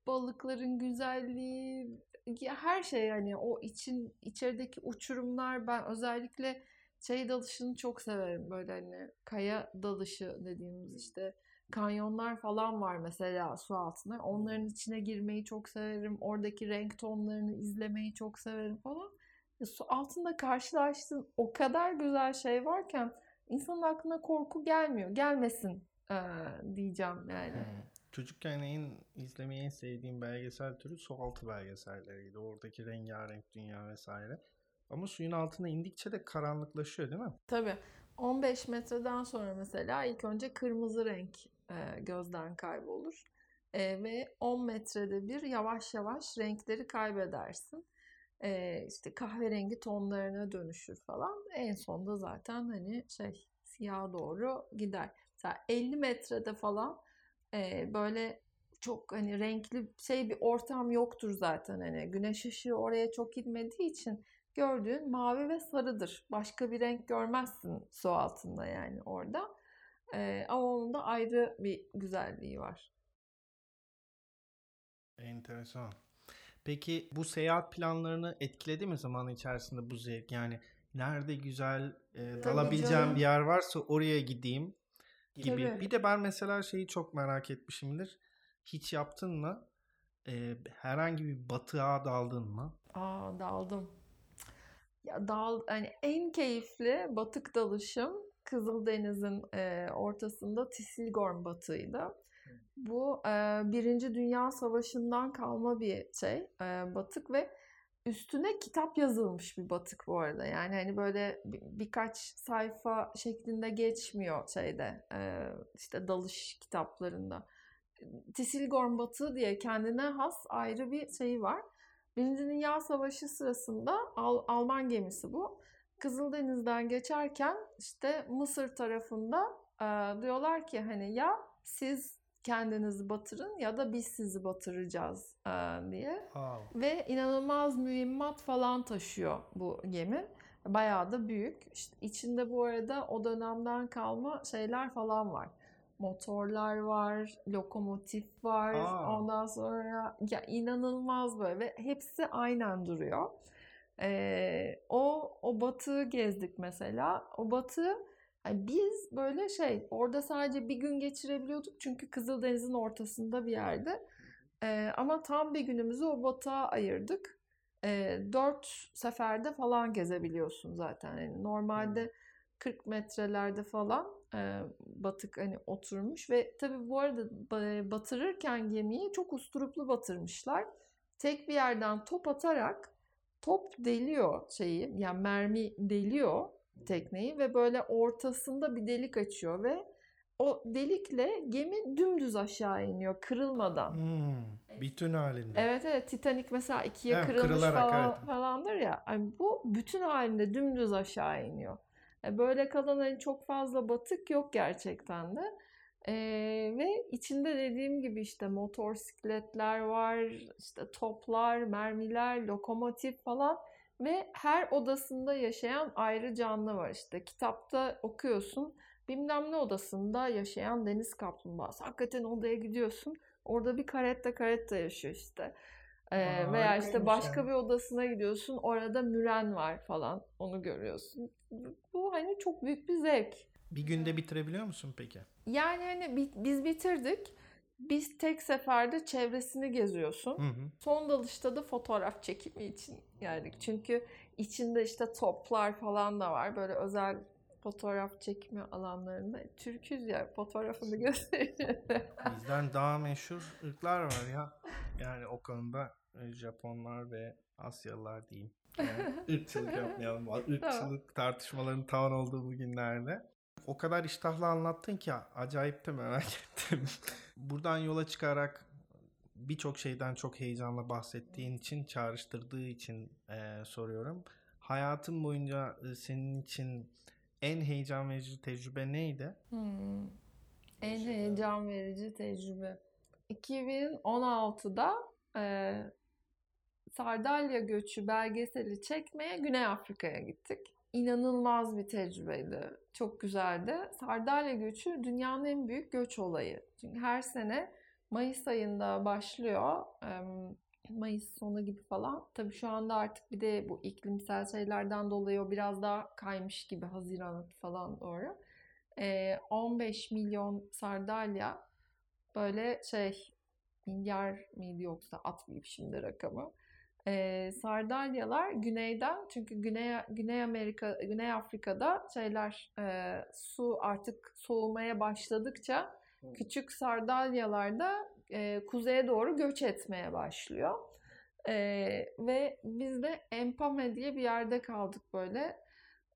balıkların güzelliği, her şey yani o için içerideki uçurumlar ben özellikle şey dalışını çok severim böyle hani kaya dalışı dediğimiz işte kanyonlar falan var mesela su altında. Onların içine girmeyi çok severim. Oradaki renk tonlarını izlemeyi çok severim falan. Ya su altında karşılaştığın o kadar güzel şey varken insanın aklına korku gelmiyor. Gelmesin eee, diyeceğim yani. Hmm. Çocukken en izlemeyi en sevdiğim belgesel türü sualtı belgeselleriydi. Oradaki rengarenk dünya vesaire. Ama suyun altına indikçe de karanlıklaşıyor değil mi? Tabii. 15 metreden sonra mesela ilk önce kırmızı renk e, gözden kaybolur. E, ve 10 metrede bir yavaş yavaş renkleri kaybedersin. E, işte kahverengi tonlarına dönüşür falan. En sonunda zaten hani şey siyaha doğru gider. Mesela 50 metrede falan e, böyle çok hani renkli şey bir ortam yoktur zaten hani güneş ışığı oraya çok gitmediği için gördüğün mavi ve sarıdır. Başka bir renk görmezsin su altında yani orada. Ee, ama onun da ayrı bir güzelliği var. Enteresan. Peki bu seyahat planlarını etkiledi mi zaman içerisinde bu zevk? Yani nerede güzel e, dalabileceğim bir yer varsa oraya gideyim gibi. Tabii. Bir de ben mesela şeyi çok merak etmişimdir. Hiç yaptın mı? E, herhangi bir batığa daldın mı? Aa daldım. Ya dal hani en keyifli batık dalışım Kızıldeniz'in e, ortasında Tisilgorm batığıydı. Bu e, Birinci Dünya Savaşı'ndan kalma bir şey e, batık ve üstüne kitap yazılmış bir batık bu arada. Yani hani böyle bir- birkaç sayfa şeklinde geçmiyor şeyde işte dalış kitaplarında. Tisilgorm batığı diye kendine has ayrı bir şeyi var. Birinci Dünya Savaşı sırasında Al- Alman gemisi bu. Kızıldeniz'den geçerken işte Mısır tarafında e, diyorlar ki hani ya siz kendinizi batırın ya da biz sizi batıracağız diye. Wow. Ve inanılmaz mühimmat falan taşıyor bu gemi. Bayağı da büyük. İşte içinde bu arada o dönemden kalma şeyler falan var. Motorlar var, lokomotif var. Aa. Ondan sonra ya inanılmaz böyle ve hepsi aynen duruyor. Ee, o o batığı gezdik mesela. O batığı yani biz böyle şey orada sadece bir gün geçirebiliyorduk çünkü Kızıldeniz'in ortasında bir yerde. Ee, ama tam bir günümüzü o batığa ayırdık. Ee, dört seferde falan gezebiliyorsun zaten. Yani normalde 40 metrelerde falan e, batık hani oturmuş ve tabii bu arada ba- batırırken gemiyi çok usturuplu batırmışlar. Tek bir yerden top atarak top deliyor şeyi yani mermi deliyor tekneyi ve böyle ortasında bir delik açıyor ve o delikle gemi dümdüz aşağı iniyor kırılmadan. Hmm, bütün halinde. Evet evet Titanic mesela ikiye Evet, kırılmış falan evet. falandır ya. Yani bu bütün halinde dümdüz aşağı iniyor. E, Böyle kalan hani çok fazla batık yok gerçekten de. E, ve içinde dediğim gibi işte motosikletler var, işte toplar, mermiler, lokomotif falan ve her odasında yaşayan ayrı canlı var işte. Kitapta okuyorsun bilmem ne odasında yaşayan deniz kaplumbağası. Hakikaten odaya gidiyorsun. Orada bir karetta karetta yaşıyor işte. Ee, Aa, veya işte başka ya. bir odasına gidiyorsun. Orada müren var falan. Onu görüyorsun. Bu hani çok büyük bir zevk. Bir günde bitirebiliyor musun peki? Yani hani bi- biz bitirdik. Biz tek seferde çevresini geziyorsun. Hı hı. Son dalışta da fotoğraf çekimi için geldik. Çünkü içinde işte toplar falan da var. Böyle özel fotoğraf çekimi alanlarında. Türküz ya fotoğrafını gösteriyor. (laughs) Bizden daha meşhur ırklar var ya. Yani o konuda e, Japonlar ve Asyalılar diyeyim. Yani (laughs) ırkçılık yapmayalım. Irkçılık tartışmaların tavan olduğu bu günlerde. O kadar iştahlı anlattın ki acayip de merak (laughs) ettim. Buradan yola çıkarak birçok şeyden çok heyecanla bahsettiğin için, çağrıştırdığı için e, soruyorum. Hayatın boyunca e, senin için en heyecan verici tecrübe neydi? Hmm. En heyecan verici tecrübe. 2016'da e, Sardalya göçü belgeseli çekmeye Güney Afrika'ya gittik. İnanılmaz bir tecrübeydi. Çok güzeldi. Sardalya göçü dünyanın en büyük göç olayı. Çünkü her sene Mayıs ayında başlıyor. Mayıs sonu gibi falan. Tabii şu anda artık bir de bu iklimsel şeylerden dolayı o biraz daha kaymış gibi Haziran falan doğru. Ee, 15 milyon sardalya böyle şey milyar mıydı yoksa atmayayım şimdi rakamı. Ee, sardalyalar güneyden çünkü Güney Güney Amerika Güney Afrika'da şeyler e, su artık soğumaya başladıkça küçük sardalyalar da e, kuzeye doğru göç etmeye başlıyor. E, ve biz de Empame diye bir yerde kaldık böyle.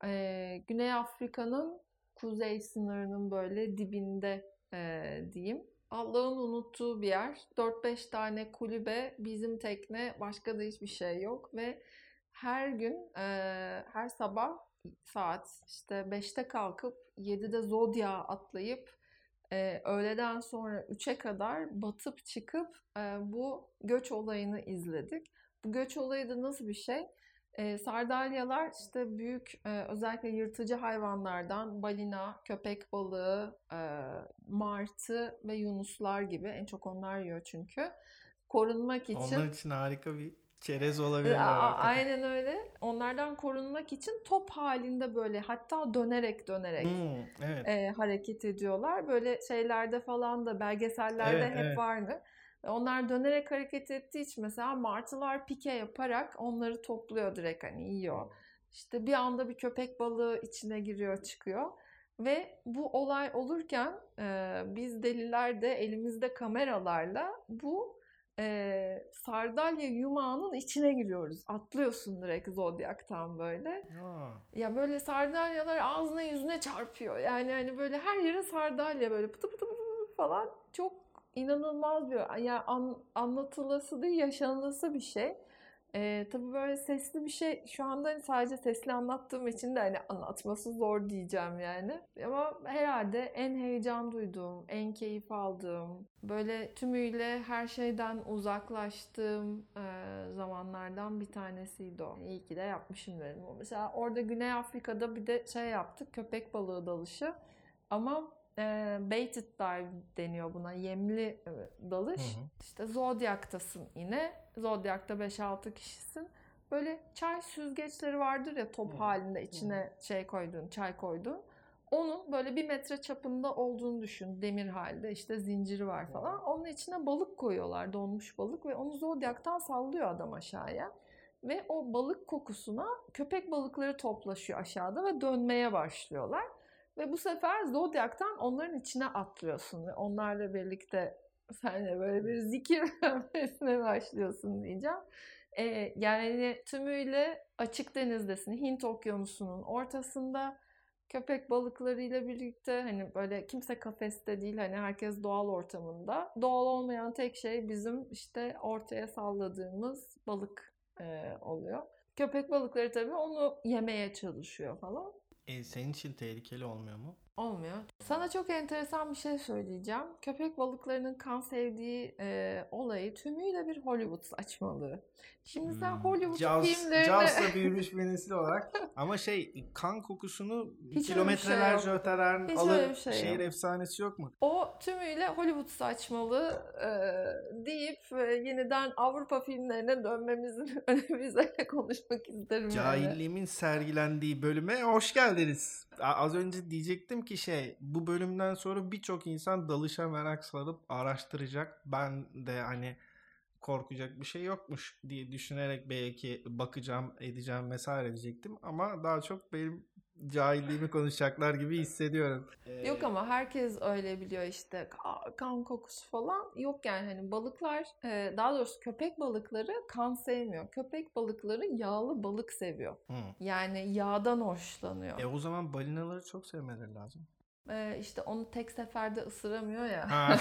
E, Güney Afrika'nın kuzey sınırının böyle dibinde e, diyeyim. Allah'ın unuttuğu bir yer. 4-5 tane kulübe, bizim tekne, başka da hiçbir şey yok ve her gün, e, her sabah saat işte 5'te kalkıp 7'de Zodya atlayıp e, öğleden sonra 3'e kadar batıp çıkıp e, bu göç olayını izledik. Bu göç olayı da nasıl bir şey? E, sardalyalar işte büyük e, özellikle yırtıcı hayvanlardan balina, köpek balığı, e, martı ve yunuslar gibi en çok onlar yiyor çünkü. Korunmak için Onlar için harika bir çerez e, a- hakikaten. aynen öyle. Onlardan korunmak için top halinde böyle hatta dönerek dönerek Hmm, evet. e, hareket ediyorlar. Böyle şeylerde falan da belgesellerde Evet, hep evet. vardı. Onlar dönerek hareket ettiği için mesela martılar pike yaparak onları topluyor direkt hani yiyor. İşte bir anda bir köpek balığı içine giriyor çıkıyor. Ve bu olay olurken e, biz deliler de elimizde kameralarla bu e, sardalya yumağının içine giriyoruz. Atlıyorsun direkt zodyaktan böyle. Aa, Ya böyle sardalyalar ağzına yüzüne çarpıyor. Yani hani böyle her yere sardalya böyle pıtı pıtı pıtı pıtı falan. Çok inanılmaz bir ya an, anlatılası değil yaşanılası bir şey. Ee, tabii böyle sesli bir şey şu anda hani sadece sesli anlattığım için de hani anlatması zor diyeceğim yani. Ama herhalde en heyecan duyduğum, en keyif aldığım, böyle tümüyle her şeyden uzaklaştığım e, zamanlardan bir tanesiydi o. İyi ki de yapmışım dedim. Mesela orada Güney Afrika'da bir de şey yaptık, köpek balığı dalışı. Ama e, baited dive deniyor buna. Yemli e, dalış. Hı hı. İşte Zodiac'tasın yine. Zodiac'ta 5-6 kişisin. Böyle çay süzgeçleri vardır ya top Hı. halinde içine şey koyduğun, çay koyduğun. Onun böyle bir metre çapında olduğunu düşün. Demir halde işte zinciri var falan. Onun içine balık koyuyorlar. Donmuş balık ve onu Zodiac'tan sallıyor adam aşağıya. Ve o balık kokusuna köpek balıkları toplaşıyor aşağıda ve dönmeye başlıyorlar. Ve bu sefer Zodiac'tan onların içine atlıyorsun ve onlarla birlikte sen de böyle bir zikir (laughs) vermesine başlıyorsun diyeceğim. Ee, yani tümüyle açık denizdesin. Hint okyanusunun ortasında köpek balıklarıyla birlikte hani böyle kimse kafeste değil hani herkes doğal ortamında. Doğal olmayan tek şey bizim işte ortaya salladığımız balık e, oluyor. Köpek balıkları tabii onu yemeye çalışıyor falan. E, senin için tehlikeli olmuyor mu? Olmuyor. Sana çok enteresan bir şey söyleyeceğim. Köpek balıklarının kan sevdiği e, olayı tümüyle bir Hollywood saçmalığı. Şimdi sen Hmm, Hollywood Jaws- filmlerini... Jaws'la (laughs) büyümüş bir nesil olarak. Ama şey kan kokusunu Hiç şey kilometrelerce öteden Hiç alır şey şehir yok. efsanesi yok mu? O tümüyle Hollywood saçmalığı e, deyip e, yeniden Avrupa filmlerine dönmemizin (laughs) önemi üzerine konuşmak isterim. yani. Cahilliğimin sergilendiği bölüme hoş geldiniz. Az önce diyecektim ki şey bu bölümden sonra birçok insan dalışa merak salıp araştıracak. Ben de hani korkacak bir şey yokmuş diye düşünerek belki bakacağım edeceğim vesaire diyecektim. Ama daha çok benim cahilliğimi konuşacaklar gibi hissediyorum. Yok ama herkes öyle biliyor işte Ka- kan kokusu falan yok yani hani balıklar e, daha doğrusu köpek balıkları kan sevmiyor. Köpek balıkları yağlı balık seviyor. Hı. Yani yağdan hoşlanıyor. E o zaman balinaları çok sevmeleri lazım. E, işte onu tek seferde ısıramıyor ya. (laughs)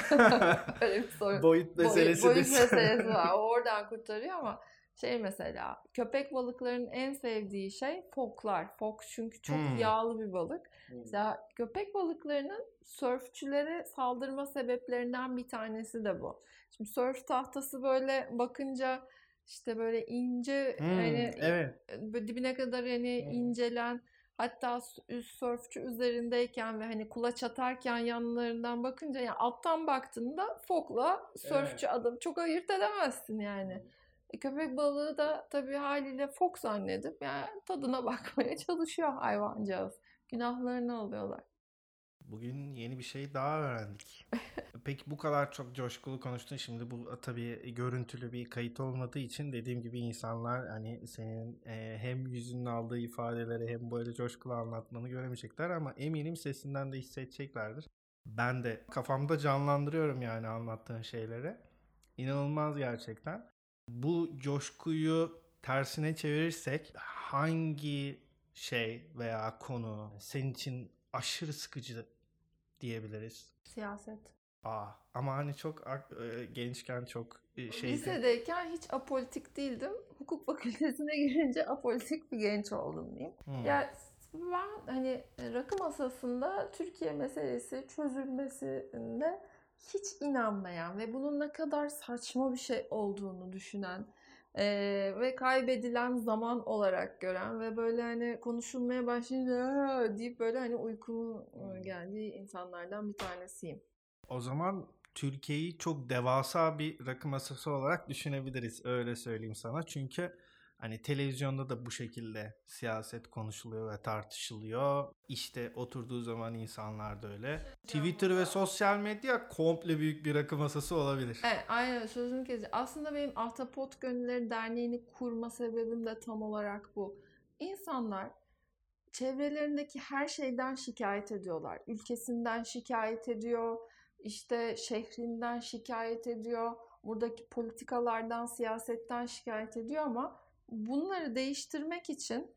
Öyle bir sorun. Boyut Boy- meselesi. boyut de- meselesi var. (laughs) O oradan kurtarıyor ama şey mesela köpek balıklarının en sevdiği şey foklar. Fok çünkü çok Hmm. yağlı bir balık. Mesela köpek balıklarının sörfçülere saldırma sebeplerinden bir tanesi de bu. Şimdi sörf tahtası böyle bakınca işte böyle ince Hmm, hani evet. böyle dibine kadar hani Evet. incelen hatta üst sörfçü üzerindeyken ve hani kulaç atarken yanlarından bakınca yani alttan baktığında fokla sörfçü adam çok ayırt edemezsin yani. E, köpek balığı da tabii haliyle fok zannedip yani tadına (laughs) bakmaya çalışıyor hayvancağız. Günahlarını alıyorlar. Bugün yeni bir şey daha öğrendik. (laughs) Peki bu kadar çok coşkulu konuştun. Şimdi bu tabii görüntülü bir kayıt olmadığı için dediğim gibi insanlar hani senin e, hem yüzünün aldığı ifadeleri hem böyle coşkulu anlatmanı göremeyecekler ama eminim sesinden de hissedeceklerdir. Ben de kafamda canlandırıyorum yani anlattığın şeyleri. İnanılmaz gerçekten. Bu coşkuyu tersine çevirirsek hangi şey veya konu senin için aşırı sıkıcı diyebiliriz. Siyaset. Aa, ama hani çok e, gençken çok e, şeydi. Lisedeyken hiç apolitik değildim. Hukuk fakültesine (laughs) girince apolitik bir genç oldum diyeyim. Hmm. Ya ben hani rakı masasında Türkiye meselesi çözülmesinde hiç inanmayan ve bunun ne kadar saçma bir şey olduğunu düşünen eee, ve kaybedilen zaman olarak gören ve böyle hani konuşulmaya başlayınca deyip böyle hani uykumun e, geldiği insanlardan bir tanesiyim. O zaman Türkiye'yi çok devasa bir rakı masası olarak düşünebiliriz. Öyle söyleyeyim sana. Çünkü hani televizyonda da bu şekilde siyaset konuşuluyor ve tartışılıyor. İşte oturduğu zaman insanlar da öyle. Twitter ve sosyal medya komple büyük bir rakı masası olabilir. Evet, aynen sözünü keseceğim. Aslında benim Ahtapot Gönülleri Derneği'ni kurma sebebim de tam olarak bu. İnsanlar çevrelerindeki her şeyden şikayet ediyorlar. Ülkesinden şikayet ediyor, işte şehrinden şikayet ediyor, buradaki politikalardan, siyasetten şikayet ediyor ama bunları değiştirmek için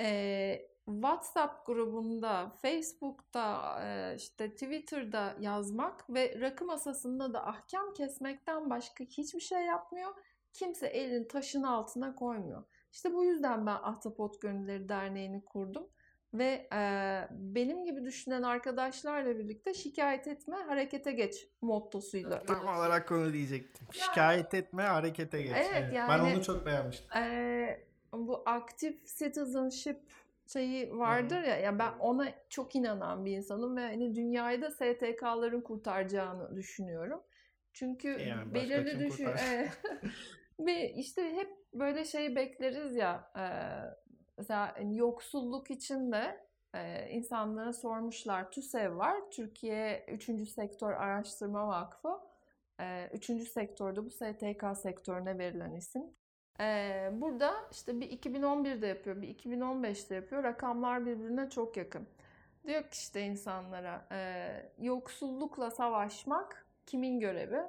eee, WhatsApp grubunda, Facebook'ta, eee, işte Twitter'da yazmak ve rakı masasında da ahkam kesmekten başka hiçbir şey yapmıyor. kimse elini taşın altına koymuyor. İşte bu yüzden ben Ahtapot Gönülleri Derneği'ni kurdum. Ve e, benim gibi düşünen arkadaşlarla birlikte şikayet etme, harekete geç mottosuyla. Tam olarak konu diyecektim. Şikayet etme, harekete geç. Evet, yani- Ben onu çok beğenmiştim. E, bu active citizenship şeyi vardır ya, ya ben ona çok inanan bir insanım ve hani dünyayı da STK'ların kurtaracağını düşünüyorum. Çünkü Yani başka belirli düşün e, ve (laughs) işte hep böyle şey bekleriz ya e, mesela hani yoksulluk içinde e, insanlara sormuşlar. TÜSEV var. Türkiye 3. Sektör Araştırma Vakfı. E, 3. sektörde bu STK sektörüne verilen isim. Ee, burada işte bir 2011'de yapıyor, bir 2015'te yapıyor. Rakamlar birbirine çok yakın. Diyor ki işte insanlara e, yoksullukla savaşmak kimin görevi?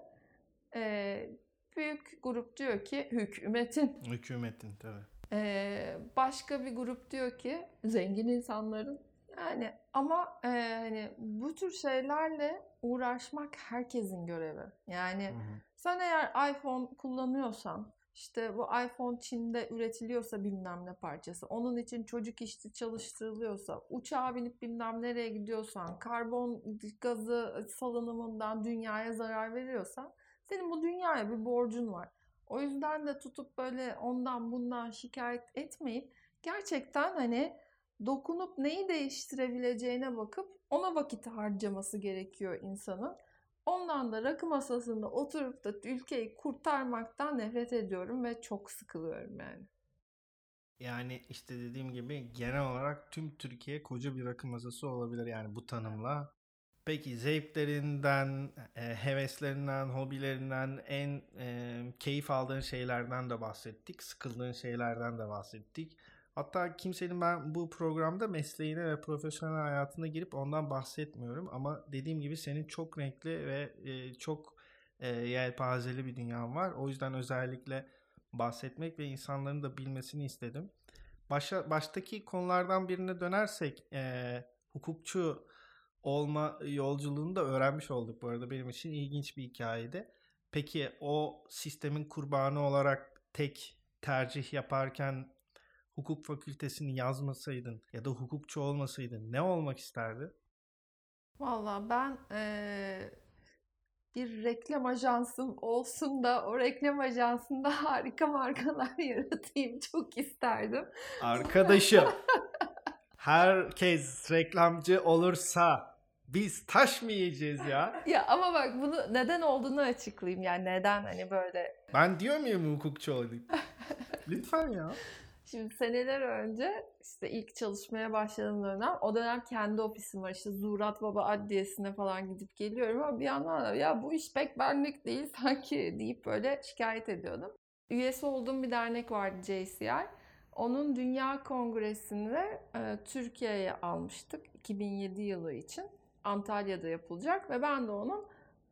E, büyük grup diyor ki hükümetin. Hükümetin tabii. E, başka bir grup diyor ki zengin insanların. Yani ama e, hani bu tür şeylerle uğraşmak herkesin görevi. Yani Hı hı. sen eğer iPhone kullanıyorsan, işte bu iPhone Çin'de üretiliyorsa bilmem ne parçası, onun için çocuk işçi çalıştırılıyorsa, uçağa binip bilmem nereye gidiyorsan, karbon gazı salınımından dünyaya zarar veriyorsan, senin bu dünyaya bir borcun var. O yüzden de tutup böyle ondan bundan şikayet etmeyip gerçekten hani dokunup neyi değiştirebileceğine bakıp ona vakit harcaması gerekiyor insanın. Ondan da rakı masasında oturup da ülkeyi kurtarmaktan nefret ediyorum ve çok sıkılıyorum yani. Yani işte dediğim gibi genel olarak tüm Türkiye koca bir rakı masası olabilir yani bu tanımla. Peki zevklerinden, e, heveslerinden, hobilerinden, en e, keyif aldığın şeylerden de bahsettik. Sıkıldığın şeylerden de bahsettik. Hatta kimsenin ben bu programda mesleğine ve profesyonel hayatına girip ondan bahsetmiyorum. Ama dediğim gibi senin çok renkli ve e, çok yelpazeli bir dünyan var. O yüzden özellikle bahsetmek ve insanların da bilmesini istedim. Başa, baştaki konulardan birine dönersek e, hukukçu olma yolculuğunu da öğrenmiş olduk bu arada benim için ilginç bir hikayeydi. Peki o sistemin kurbanı olarak tek tercih yaparken hukuk fakültesini yazmasaydın ya da hukukçu olmasaydın ne olmak isterdin? Valla ben eee, bir reklam ajansım olsun da o reklam ajansında (laughs) harika markalar (laughs) yaratayım çok isterdim. Arkadaşım (laughs) herkes reklamcı olursa biz taş mı yiyeceğiz ya? (laughs) Ya ama bak bunu neden olduğunu açıklayayım. Yani neden hani böyle Ben diyor muyum hukukçu olayım? (laughs) Lütfen ya. Şimdi seneler önce işte ilk çalışmaya başladığım dönem o dönem kendi ofisim var işte Zurat Baba Adliyesi'ne falan gidip geliyorum ama bir yandan da ya bu iş pek benlik değil (laughs) sanki deyip böyle şikayet ediyordum. Üyesi olduğum bir dernek vardı JCI. Onun Dünya Kongresi'nde e, Türkiye'ye almıştık 2007 yılı için. Antalya'da yapılacak ve ben de onun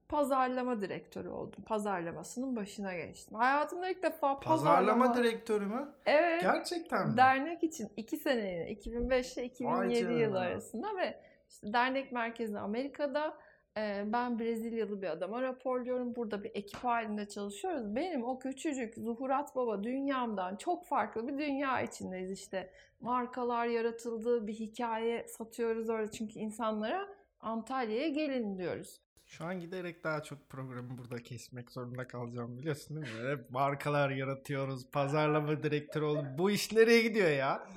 pazarlama direktörü oldum. Pazarlamasının başına geçtim. Hayatımda ilk defa Pazarlama pazarlama... direktörü mü? Evet. Gerçekten mi? Dernek için 2 seneliğine 2005 ile 2007 canına. yılı arasında ve işte dernek merkezi Amerika'da ben Brezilyalı bir adama raporluyorum. Burada bir ekip halinde çalışıyoruz. Benim o küçücük Zuhurat Baba dünyamdan çok farklı bir dünya içindeyiz işte. Markalar yaratıldı, bir hikaye satıyoruz orada çünkü insanlara Antalya'ya gelin diyoruz. Şu an giderek daha çok programı burada kesmek zorunda kalacağım biliyorsun değil mi? Hep markalar yaratıyoruz, pazarlama direktörü oldum. Bu iş nereye gidiyor ya?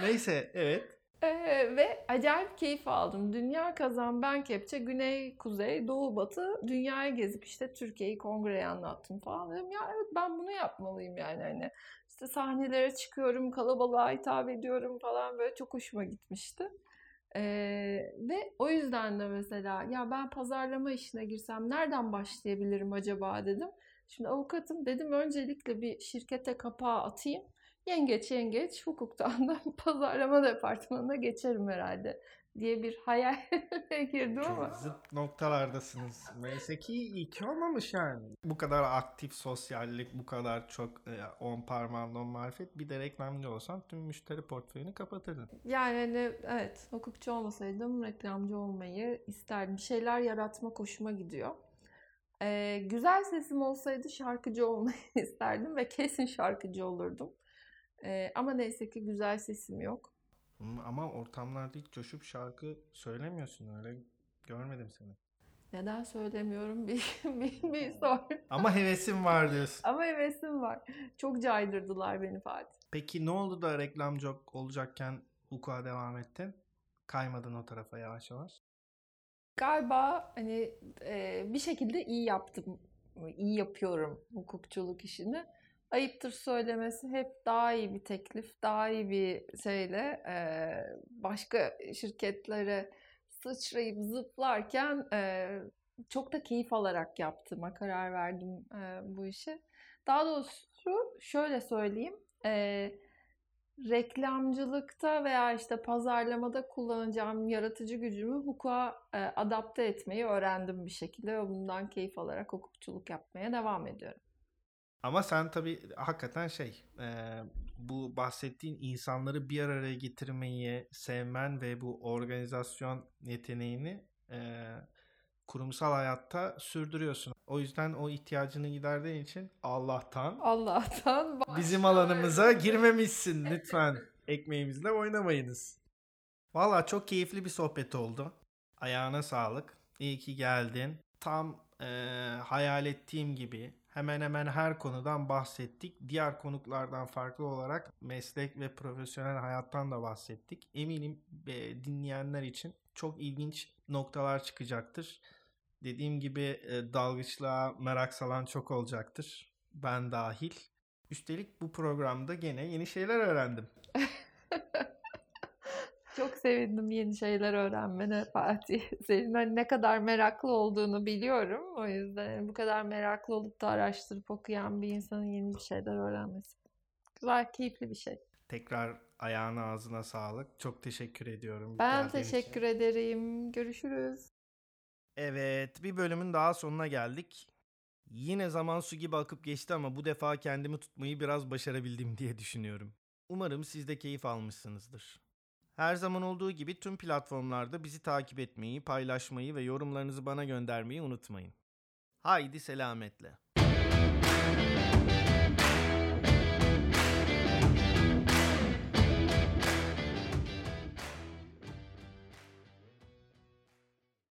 Neyse evet. Ee, ve acayip keyif aldım. Dünya kazan ben kepçe güney kuzey doğu batı dünyayı gezip işte Türkiye'yi kongreye anlattım falan dedim. Ya evet ben bunu yapmalıyım yani hani işte sahnelere çıkıyorum kalabalığa hitap ediyorum falan böyle çok hoşuma gitmişti. Ee, ve o yüzden de mesela ya ben pazarlama işine girsem nereden başlayabilirim acaba dedim. Şimdi avukatım dedim öncelikle bir şirkete kapağı atayım. Yengeç yengeç hukuktan da (laughs) pazarlama departmanına geçerim herhalde diye bir hayale (laughs) girdim ama. Çok zıt noktalardasınız. Mesleki iyi ki olmamış yani. Bu kadar aktif sosyallik, bu kadar çok e, on parmağında on marifet bir de reklamcı olsan tüm müşteri portföyünü kapatırdın. Yani hani evet hukukçu olmasaydım reklamcı olmayı isterdim. Bir şeyler yaratmak hoşuma gidiyor. Ee, güzel sesim olsaydı şarkıcı olmayı (laughs) isterdim ve kesin şarkıcı olurdum. Ee, ama neyse ki güzel sesim yok. Ama ortamlarda hiç coşup şarkı söylemiyorsun öyle görmedim seni. Neden söylemiyorum (laughs) bir, bir, bir sor. Ama hevesim var diyorsun. Ama hevesim var. Çok caydırdılar beni Fatih. Peki ne oldu da reklamcı olacakken hukuka devam ettin? Kaymadın o tarafa yavaş yavaş. Galiba hani e, bir şekilde iyi yaptım, iyi yapıyorum hukukçuluk işini. Ayıptır söylemesi hep daha iyi bir teklif, daha iyi bir şeyle e, başka şirketlere sıçrayıp zıplarken e, çok da keyif alarak yaptığıma karar verdim e, bu işi. Daha doğrusu şöyle söyleyeyim, e, reklamcılıkta veya işte pazarlamada kullanacağım yaratıcı gücümü hukuka e, adapte etmeyi öğrendim bir şekilde ve bundan keyif alarak hukukçuluk yapmaya devam ediyorum. Ama sen tabii hakikaten şey e, bu bahsettiğin insanları bir araya getirmeyi sevmen ve bu organizasyon yeteneğini e, kurumsal hayatta sürdürüyorsun. O yüzden o ihtiyacını giderdiğin için Allah'tan Allah'tan bizim alanımıza girmemişsin (laughs) lütfen. Ekmeğimizle oynamayınız. Valla çok keyifli bir sohbet oldu. Ayağına sağlık. İyi ki geldin. Tam e, hayal ettiğim gibi hemen hemen her konudan bahsettik. Diğer konuklardan farklı olarak meslek ve profesyonel hayattan da bahsettik. Eminim e, dinleyenler için çok ilginç noktalar çıkacaktır. Dediğim gibi e, dalgıçlığa merak salan çok olacaktır. Ben dahil. Üstelik bu programda gene yeni şeyler öğrendim. (laughs) Çok sevindim yeni şeyler öğrenmene Fatih. (laughs) Senin hani ne kadar meraklı olduğunu biliyorum. O yüzden bu kadar meraklı olup da araştırıp okuyan bir insanın yeni bir şeyler öğrenmesi. Güzel, keyifli bir şey. Tekrar ayağına ağzına sağlık. Çok teşekkür ediyorum. Ben teşekkür için. ederim. Görüşürüz. Evet, bir bölümün daha sonuna geldik. Yine zaman su gibi akıp geçti ama bu defa kendimi tutmayı biraz başarabildim diye düşünüyorum. Umarım siz de keyif almışsınızdır. Her zaman olduğu gibi tüm platformlarda bizi takip etmeyi, paylaşmayı ve yorumlarınızı bana göndermeyi unutmayın. Haydi selametle.